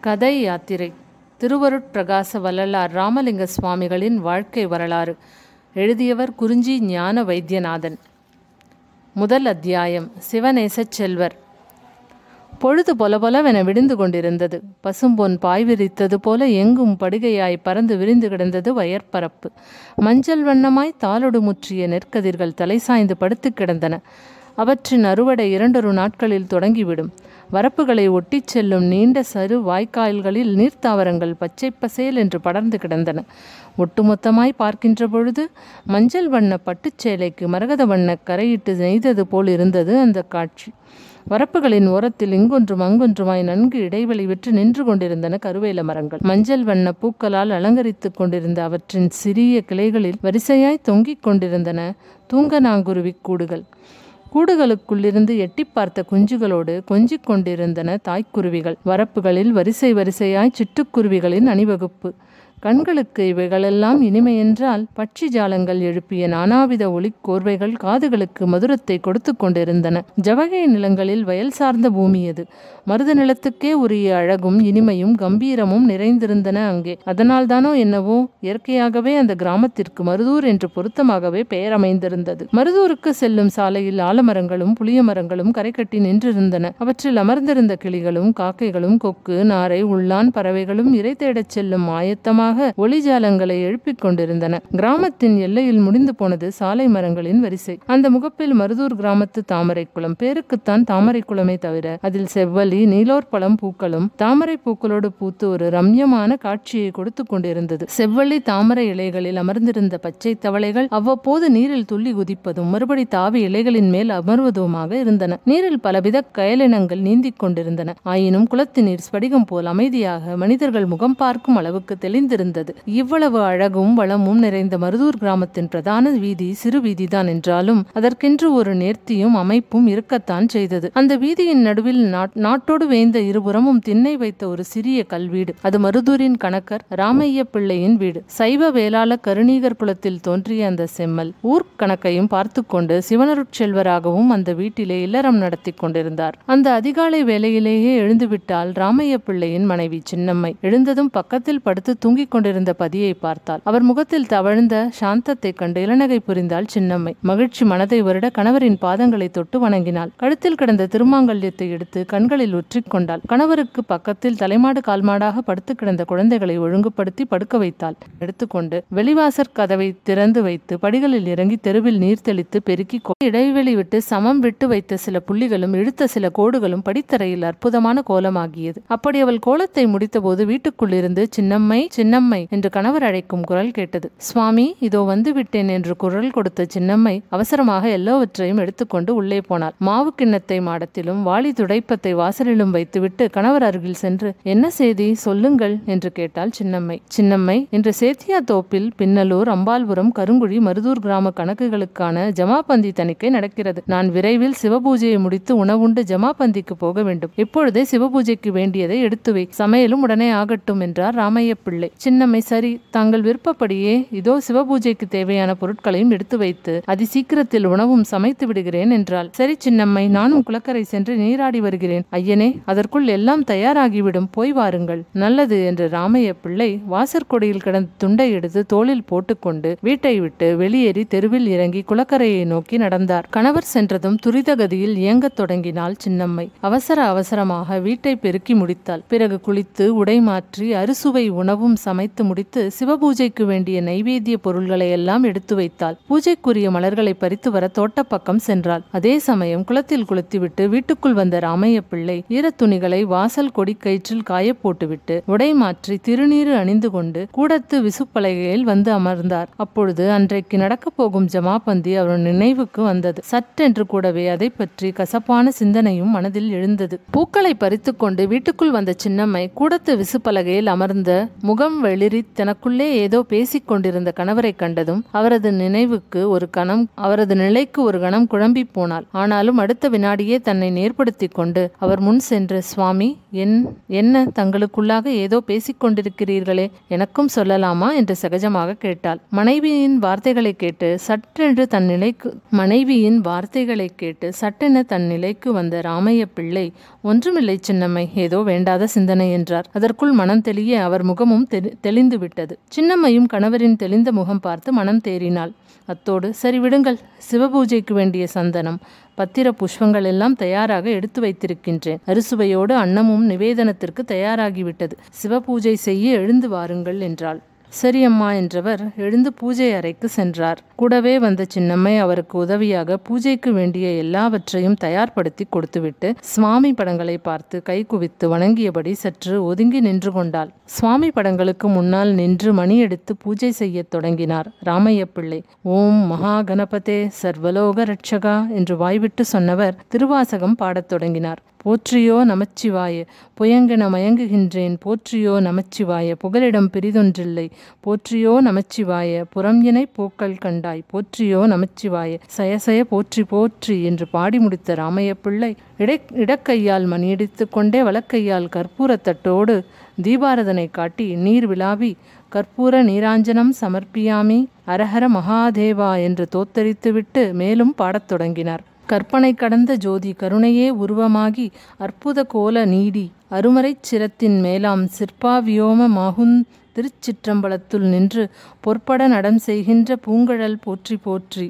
கதை யாத்திரை. திருவருட்பிரகாச வள்ளலார் ராமலிங்க சுவாமிகளின் வாழ்க்கை வரலாறு. எழுதியவர் குறிஞ்சி ஞான வைத்தியநாதன். முதல் அத்தியாயம் சிவநேசச் செல்வர். பொழுது பொலபொலவென விடிந்து கொண்டிருந்தது. பசும்பொன் பாய் விரித்தது போல எங்கும் படுகையாய் பறந்து விரிந்து கிடந்தது வயற்பரப்பு மஞ்சள் வண்ணமாய் தாளொடு முற்றிய நெற்கதிர்கள் தலை சாய்ந்து படுத்து கிடந்தன. அவற்றின் அறுவடை இரண்டொரு நாட்களில் தொடங்கிவிடும். வரப்புகளை ஒட்டிச் செல்லும் நீண்ட சரு வாய்க்கால்களில் நீர்த்தாவரங்கள் பச்சை பசேல் என்று படர்ந்து கிடந்தன. ஒட்டுமொத்தமாய் பார்க்கின்ற பொழுது மஞ்சள் வண்ண பட்டுச்சேலைக்கு மரகத வண்ண கரையிட்டு நெய்தது போல் இருந்தது அந்த காட்சி. வரப்புகளின் ஓரத்தில் இங்கொன்றும் அங்கொன்றுமாய் நன்கு இடைவெளி விட்டு நின்று கொண்டிருந்தன கருவேல மரங்கள். மஞ்சள் வண்ண பூக்களால் அலங்கரித்துக் கொண்டிருந்த அவற்றின் சிறிய கிளைகளில் வரிசையாய் தொங்கிக் கொண்டிருந்தன தூங்கநாங்குருவி கூடுகள். கூடுகளுக்குள்ளிருந்து எட்டி பார்த்த குஞ்சுகளோடு கொஞ்சிக் கொண்டிருந்தன தாய்க்குருவிகள். வரப்புகளில் வரிசை வரிசையாய் சிட்டுக்குருவிகளின் அணிவகுப்பு. கண்களுக்கு இவைகளெல்லாம் இனிமையென்றால் பட்சி ஜாலங்கள் எழுப்பிய நானாவித ஒளிக் கோர்வைகள் காதுகளுக்கு மதுரத்தை கொடுத்து கொண்டிருந்தன. ஜவகை நிலங்களில் வயல் சார்ந்த பூமி அது மருத நிலத்துக்கே உரிய அழகும் இனிமையும் கம்பீரமும் நிறைந்திருந்தன அங்கே. அதனால்தானோ என்னவோ இயற்கையாகவே அந்த கிராமத்திற்கு மருதூர் என்று பொருத்தமாகவே பெயர் அமைந்திருந்தது மருதூருக்கு செல்லும் சாலையில் ஆலமரங்களும் புளிய மரங்களும் கரை கட்டி நின்றிருந்தன. அவற்றில் அமர்ந்திருந்த கிளிகளும் காக்கைகளும் கொக்கு நாரை உள்ளான் பறவைகளும் இறை தேடச் செல்லும் ஆயத்தமாக வேகமாக ஒளிஜாலங்களை எழுப்பிக் கொண்டிருந்தன. கிராமத்தின் எல்லையில் முடிந்து போனது சாலை மரங்களின் வரிசை. அந்த முகப்பில் மருதூர் கிராமத்து தாமரை குளம். பேருக்குத்தான் தாமரை குளமே தவிர அதில் செவ்வலி நீலோர்பழம் பூக்களும் தாமரை பூக்களோடு பூத்து ஒரு ரம்யமான காட்சியை கொடுத்து கொண்டிருந்தது. செவ்வள்ளி தாமரை இலைகளில் அமர்ந்திருந்த பச்சை தவளைகள் அவ்வப்போது நீரில் துள்ளி குதிப்பதும் மறுபடி தாவி இலைகளின் மேல் அமர்வதுமாக இருந்தன. நீரில் பலவித கயலினங்கள் நீந்திக் கொண்டிருந்தன. ஆயினும் குளத்து நீர் ஸ்படிகம் போல் அமைதியாக மனிதர்கள் முகம் பார்க்கும் அளவுக்கு தெளிந்திருந்தது இவ்வளவு அழகும் வளமும் நிறைந்த மருதூர் கிராமத்தின் பிரதான வீதி சிறு வீதிதான் என்றாலும் அதற்கென்று ஒரு நேர்த்தியும் அமைப்பும் இருக்கத்தான் செய்தது. அந்த வீதியின் நடுவில் நாட்டோடு வேந்த இருபுறமும் திண்ணை வைத்த ஒரு சிறிய கல்வீடு. அது மருதூரின் கணக்கர் ராமைய பிள்ளையின் வீடு. சைவ வேளாள கருணீகர் குலத்தில் தோன்றிய அந்த செம்மல். ஊர்க்கணக்கையும் பார்த்து கொண்டு சிவனருட்செல்வராகவும் அந்த வீட்டிலே இல்லறம் நடத்தி கொண்டிருந்தார். அந்த அதிகாலை வேளையிலேயே எழுந்துவிட்டால் ராமைய பிள்ளையின் மனைவி சின்னம்மை. எழுந்ததும் பக்கத்தில் படுத்து தூங்கிக் கொண்டிருந்த பதியை பார்த்தாள். அவர் முகத்தில் தவழ்ந்த சாந்தத்தை கண்டு இளநகை புரிந்தாள் சின்னம்மை. மகிழ்ச்சி மனதை வருட கணவரின் பாதங்களை தொட்டு வணங்கினாள். கழுத்தில் கிடந்த திருமாங்கல்யத்தை எடுத்து கண்களில் ஒற்றிக் கொண்டாள். கணவருக்கு பக்கத்தில் தலைமாடு கால்மாடாக படுத்து கிடந்த குழந்தைகளை ஒழுங்குபடுத்தி படுக்க வைத்தாள். எடுத்துக்கொண்டு வெளிவாசற் கதவை திறந்து வைத்து படிகளில் இறங்கி தெருவில் நீர் தெளித்து பெருக்கி இடைவெளி விட்டு சமம் விட்டு வைத்த சில புள்ளிகளும் இழுத்த சில கோடுகளும் படித்தரையில் அற்புதமான கோலமாகியது. அப்படி அவள் கோலத்தை முடித்தபோது வீட்டுக்குள்ளிருந்து சின்னம்மை சின்னம்மை சின்னம்மை என்று கணவர் அழைக்கும் குரல் கேட்டது. சுவாமி இதோ வந்து விட்டேன் என்று குரல் கொடுத்த சின்னம்மை அவசரமாக எல்லாவற்றையும் எடுத்துக்கொண்டு உள்ளே போனாள். மாவு கிண்ணத்தை மாடத்திலும் வாளி துடைப்பத்தை வாசலிலும் வைத்துவிட்டு கணவர் அருகில் சென்று என்ன செய்தி? சொல்லுங்கள் என்று கேட்டாள் சின்னம்மை. சின்னம்மை இன்று சேத்தியா தோப்பில் பின்னலூர் அம்பாள்புரம் கருங்குழி மருதூர் கிராம கணக்குகளுக்கான ஜமாபந்தி தணிக்கை நடக்கிறது. நான் விரைவில் சிவபூஜையை முடித்து உணவுண்டு ஜமாபந்திக்கு போக வேண்டும். இப்பொழுதே சிவபூஜைக்கு வேண்டியதை எடுத்து வை. சமையலும் உடனே ஆகட்டும் என்றார் ராமைய பிள்ளை. சின்னம்மை சரி தாங்கள் விருப்பப்படியே இதோ சிவபூஜைக்கு தேவையான பொருட்களையும் எடுத்து வைத்து அதி சீக்கிரத்தில் உணவும் சமைத்து விடுகிறேன் என்றாள். சரி சின்னம்மை நானும் குளக்கரை சென்று நீராடி வருகிறேன். ஐயனே அதற்குள் எல்லாம் தயாராகிவிடும். போய் வாருங்கள். நல்லது என்று ராமைய பிள்ளை வாசற்கொடியில் கிடந்த துண்டை எடுத்து தோளில் போட்டுக்கொண்டு வீட்டை விட்டு வெளியேறி தெருவில் இறங்கி குளக்கரையை நோக்கி நடந்தார். கணவர் சென்றதும் துரிதகதியில் இயங்கத் தொடங்கினாள் சின்னம்மை. அவசர அவசரமாக வீட்டை பெருக்கி முடித்தாள். பிறகு குளித்து உடை மாற்றி அறுசுவை உணவும் சமைத்து முடித்து சிவபூஜைக்கு வேண்டிய நைவேத்திய பொருள்களை எல்லாம் எடுத்து வைத்தாள். பூஜைக்குரிய மலர்களை பறித்து வர தோட்டப்பக்கம் சென்றாள். அதே சமயம் குளத்தில் குளித்துவிட்டு வீட்டுக்குள் வந்த ராமைய பிள்ளை ஈரத்துணிகளை வாசல் கொடி கயிற்றில் காய போட்டுவிட்டு உடை மாற்றி திருநீறு அணிந்து கொண்டு கூடத்து விசுப்பலகையில் வந்து அமர்ந்தார். அப்பொழுது அன்றைக்கு நடக்கப் போகும் ஜமாபந்தி அவர் நினைவுக்கு வந்தது. சட்டென்று கூடவே அதை பற்றி கசப்பான சிந்தனையும் மனதில் எழுந்தது. பூக்களை பறித்து கொண்டு வீட்டுக்குள் வந்த சின்னம்மை கூடத்து விசுப்பலகையில் அமர்ந்த முகம் வெளிரி தனக்குள்ளே ஏதோ பேசிக் கொண்டிருந்த கணவரை கண்டதும் அவரது நினைவுக்கு ஒரு கணம் அவரது நிலைக்கு ஒரு கணம் குழம்பி போனாள். ஆனாலும் அடுத்த வினாடியே தன்னை நேர்படுத்திக் கொண்டு அவர் முன் சென்று சுவாமி என் என்ன தங்களுக்குள்ளாக ஏதோ பேசிக் கொண்டிருக்கிறீர்களே எனக்கும் சொல்லலாமா? என்று சகஜமாக கேட்டாள். மனைவியின் வார்த்தைகளை கேட்டு சட்டென்று தன் நிலைக்கு மனைவியின் வார்த்தைகளை கேட்டு சட்டென தன் நிலைக்கு வந்த ராமைய பிள்ளை ஒன்றுமில்லை சின்னம்மை ஏதோ வேண்டாத சிந்தனை என்றார். அதற்குள் மனம் தெளிய அவர் முகமும் தெரி தெளிந்து விட்டது. சின்னம்மையும் கணவரின் தெளிந்த முகம் பார்த்து மனம் தேறினாள். அத்தோடு சரி விடுங்கள் சிவபூஜைக்கு வேண்டிய சந்தனம் பத்திர புஷ்பங்கள் எல்லாம் தயாராக எடுத்து வைத்திருக்கின்றேன். அறுசுவையோடு அன்னமும் நிவேதனத்திற்கு தயாராகிவிட்டது. சிவபூஜை செய்ய எழுந்து வாருங்கள் என்றாள். சரி அம்மா என்றவர் எழுந்து பூஜை அறைக்கு சென்றார். கூடவே வந்த சின்னம்மை அவருக்கு உதவியாக பூஜைக்கு வேண்டிய எல்லாவற்றையும் தயார்படுத்தி கொடுத்துவிட்டு சுவாமி படங்களை பார்த்து கை குவித்து வணங்கியபடி சற்று ஒதுங்கி நின்று கொண்டாள். சுவாமி படங்களுக்கு முன்னால் நின்று மணி எடுத்து பூஜை செய்யத் தொடங்கினார். ராமைய பிள்ளை ஓம் மகா கணபதே சர்வலோக ரட்சகா என்று வாய்விட்டு சொன்னவர் திருவாசகம் பாடத் தொடங்கினார். போற்றியோ நமச்சிவாய புயங்கென மயங்குகின்றேன் போற்றியோ நமச்சிவாய புகலிடம் பெரிதொன்றில்லை போற்றியோ நமச்சிவாய புறம் இணை பூக்கள் கண்டாய் போற்றியோ நமச்சிவாய சயசய போற்றி போற்றி என்று பாடி முடித்த ராமைய பிள்ளை இடை இடக்கையால் மணியடித்து கொண்டே வலக்கையால் கற்பூரத்தட்டோடு தீபாரதனை காட்டி நீர் விழாவி கற்பூர நீராஞ்சனம் சமர்ப்பியாமி அரஹர மகாதேவா என்று தோத்தரித்துவிட்டு மேலும் பாடத் தொடங்கினார். கற்பனை கடந்த ஜோதி கருணையே உருவமாகி அற்புத கோல நீடி அருமறைச் சிரத்தின் மேலாம் சிற்பாவியோம மாகுந் திருச்சிற்றம்பலத்துள் நின்று பொற்பட நடம் செய்கின்ற பூங்கழல் போற்றி போற்றி.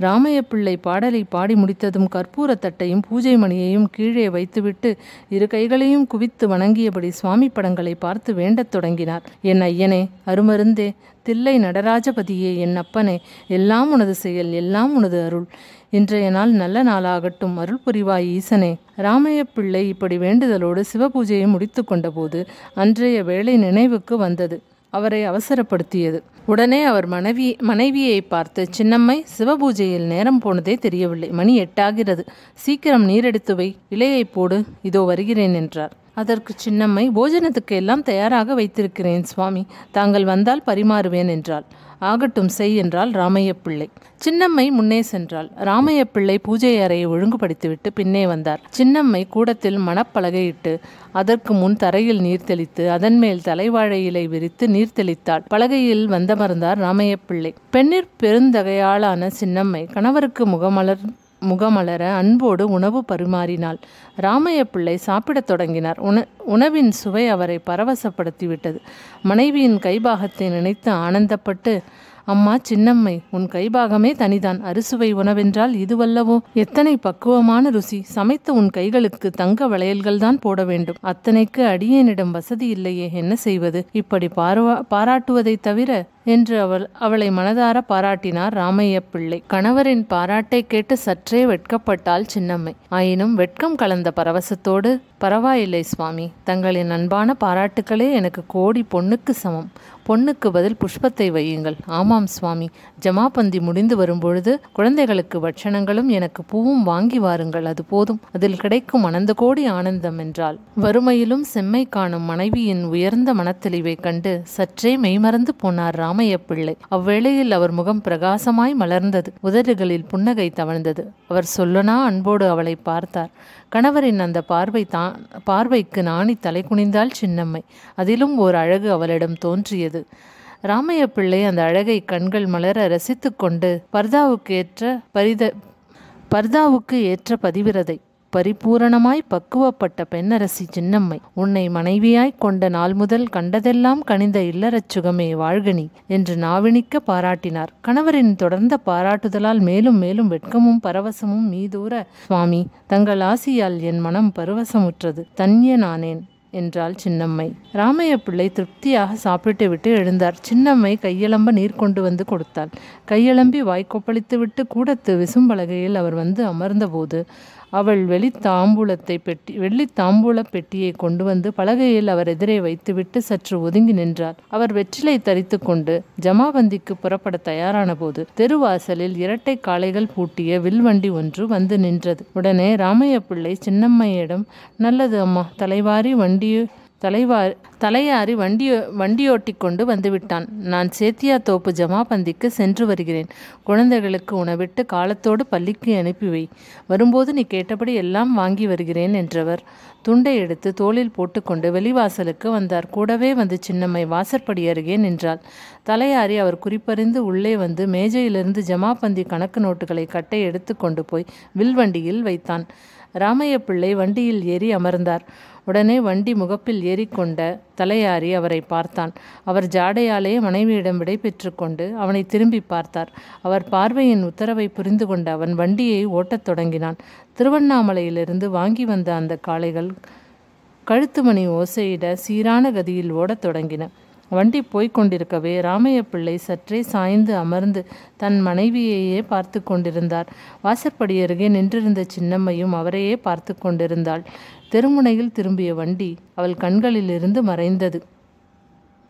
ராமையப்பிள்ளை பாடலை பாடி முடித்ததும் கற்பூரத்தட்டையும் பூஜை மணியையும் கீழே வைத்துவிட்டு இரு கைகளையும் குவித்து வணங்கியபடி சுவாமி படங்களை பார்த்து வேண்டத் தொடங்கினார். என் ஐயனே அருமருந்தே தில்லை நடராஜபதியே என் அப்பனே எல்லாம் உனது செயல் எல்லாம் உனது அருள். இன்றைய நாள் நல்ல நாளாகட்டும் அருள் புரிவாய் ஈசனே. ராமைய பிள்ளை இப்படி வேண்டுதலோடு சிவபூஜையை முடித்து கொண்டபோது அன்றைய வேளை நினைவுக்கு வந்தது. அவரை அவசரப்படுத்தியது. உடனே அவர் மனைவி மனைவியை பார்த்து சின்னம்மை சிவபூஜையில் நேரம் போனதே தெரியவில்லை. மணி எட்டாகிறது. சீக்கிரம் நீரெடுத்து வை. இலையை போடு. இதோ வருகிறேன் என்றார். அதற்கு சின்னம்மை போஜனத்துக்கு எல்லாம் தயாராக வைத்திருக்கிறேன் சுவாமி. தாங்கள் வந்தால் பரிமாறுவேன் என்றாள். ஆகட்டும் செய் என்றால் ராமைய பிள்ளை சின்னம்மை முன்னே சென்றாள். ராமைய பிள்ளை பூஜை அறையை ஒழுங்குபடுத்திவிட்டு பின்னே வந்தார். சின்னம்மை கூடத்தில் மணப்பலகையிட்டு அதற்கு முன் தரையில் நீர் தெளித்து அதன் மேல் தலைவாழை இலை விரித்து நீர் தெளித்தாள். பலகையில் வந்தமர்ந்தார் ராமைய பிள்ளை பெண்ணிற் பெருந்தகையாளான சின்னம்மை கணவருக்கு முகமலர் முகமலர அன்போடு உணவு பரிமாறினாள். ராமைய பிள்ளை சாப்பிடத் தொடங்கினார். உண உணவின் சுவை அவரை பரவசப்படுத்திவிட்டது. மனைவியின் கைபாகத்தை நினைத்து ஆனந்தப்பட்டு அம்மா சின்னம்மை உன் கைபாகமே தனிதான். அறுசுவை உணவென்றால் இதுவல்லவோ? எத்தனை பக்குவமான ருசி. சமைத்த உன் கைகளுக்கு தங்க வளையல்கள் தான் போட வேண்டும். அத்தனைக்கு அடியேனிடம் வசதி இல்லையே என்ன செய்வது? இப்படி பாரா பாராட்டுவதைத் தவிர என்று அவள் அவளை மனதார பாராட்டினார் ராமைய பிள்ளை கணவரின் பாராட்டை கேட்டு சற்றே வெட்கப்பட்டாள் சின்னம்மை. ஆயினும் வெட்கம் கலந்த பரவசத்தோடு பரவாயில்லை சுவாமி தங்களின் அன்பான பாராட்டுக்களே எனக்கு கோடி பொண்ணுக்கு சமம். பொண்ணுக்கு பதில் புஷ்பத்தை வையுங்கள். ஆமாம் சுவாமி. ஜமாபந்தி முடிந்து வரும்பொழுது குழந்தைகளுக்கு பட்சணங்களும் எனக்கு பூவும் வாங்கி வாருங்கள். அது போதும். அதில் கிடைக்கும் அனந்த கோடி ஆனந்தம் என்றால் வறுமையிலும் செம்மை காணும் மனைவியின் உயர்ந்த மனத்தெளிவைக் கண்டு சற்றே மெய்மறந்து போனார் ராமைய பிள்ளை அவ்வேளையில் அவர் முகம் பிரகாசமாய் மலர்ந்தது. உதடுகளில் புன்னகை தவழ்ந்தது. அவர் சொல்லனா அன்போடு அவளை பார்த்தார். கணவரின் அந்த பார்வை தான் பார்வைக்கு நாணி தலை குனிந்தாள் சின்னம்மை. அதிலும் ஓர் அழகு அவளிடம் தோன்றியது. ராமைய பிள்ளை அந்த அழகை கண்கள் மலர ரசித்து கொண்டு பர்தாவுக்கு ஏற்ற பரித பர்தாவுக்கு ஏற்ற பதிவிரதை பரிபூரணமாய் பக்குவப்பட்ட பெண்ணரசி சின்னம்மை உன்னை மனைவியாய்க் கொண்ட நாள் முதல் கண்டதெல்லாம் கனிந்த இல்லறச் சுகமே வாழ்கனி என்று நாவினிக்க பாராட்டினார். கணவரின் தொடர்ந்த பாராட்டுதலால் மேலும் மேலும் வெட்கமும் பரவசமும் மீதூர சுவாமி தங்கள் ஆசியால் என் மனம் பரவசமுற்றது. தன்ய நானேன். என்றாள் சின்னம்மை. ராமைய பிள்ளை திருப்தியாக சாப்பிட்டு விட்டு எழுந்தார். சின்னம்மை கையெலம்ப நீர் கொண்டு வந்து கொடுத்தாள். கையெலம்பி வாய்க்கொப்பளித்து விட்டு கூடத்து விசும்பலகையில் அவர் வந்து அமர்ந்தபோது அவள் வெளித்தாம்பூலத்தை பெட்டி வெள்ளித்தாம்பூல பெட்டியை கொண்டு வந்து பலகையில் அவர் எதிரே வைத்துவிட்டு சற்று ஒதுங்கி நின்றார். அவர் வெற்றிலை தரித்து கொண்டு ஜமாபந்திக்கு புறப்பட தயாரான போது தெருவாசலில் இரட்டை காளைகள் பூட்டிய வில்வண்டி ஒன்று வந்து நின்றது. உடனே ராமைய பிள்ளை சின்னம்மையிடம் நல்லது அம்மா தலைவாரி வண்டி தலைவா தலையாரி வண்டி வண்டியோட்டி கொண்டு வந்துவிட்டான். நான் சேத்தியா தோப்பு ஜமாபந்திக்கு சென்று வருகிறேன். குழந்தைகளுக்கு உணவிட்டு காலத்தோடு பள்ளிக்கு அனுப்பி வை. வரும்போது நீ கேட்டபடி எல்லாம் வாங்கி வருகிறேன் என்றவர். துண்டை எடுத்து தோளில் போட்டுக்கொண்டு வெளிவாசலுக்கு வந்தார். கூடவே வந்து சின்னம்மை வாசற்படி அருகே நின்றாள் தலையாரி அவர் குறிப்பறிந்து உள்ளே வந்து மேஜையிலிருந்து ஜமாபந்தி கணக்கு நோட்டுகளை கட்டை எடுத்து கொண்டு போய் வில்வண்டியில் வைத்தான். ராமைய பிள்ளை வண்டியில் ஏறி அமர்ந்தார். உடனே வண்டி முகப்பில் ஏறிக்கொண்ட தலையாரி அவரை பார்த்தான். அவர் ஜாடையாலே மனைவியிடம் விடை பெற்றுக்கொண்டு அவனை திரும்பி பார்த்தார். அவர் பார்வையின் உத்தரவை புரிந்து கொண்ட அவன் வண்டியை ஓட்டத் தொடங்கினான். திருவண்ணாமலையிலிருந்து வாங்கி வந்த அந்த காளைகள் கழுத்து மணி ஓசையிட சீரான கதியில் ஓடத் தொடங்கின. வண்டி போய்க் கொண்டிருக்கவே ராமைய பிள்ளை சற்றே சாய்ந்து அமர்ந்து தன் மனைவியையே பார்த்து கொண்டிருந்தார். வாசற்படி அருகே நின்றிருந்த சின்னம்மையும் அவரையே பார்த்து கொண்டிருந்தாள். தெருமுனையில் திரும்பிய வண்டி அவள் கண்களிலிருந்து மறைந்தது.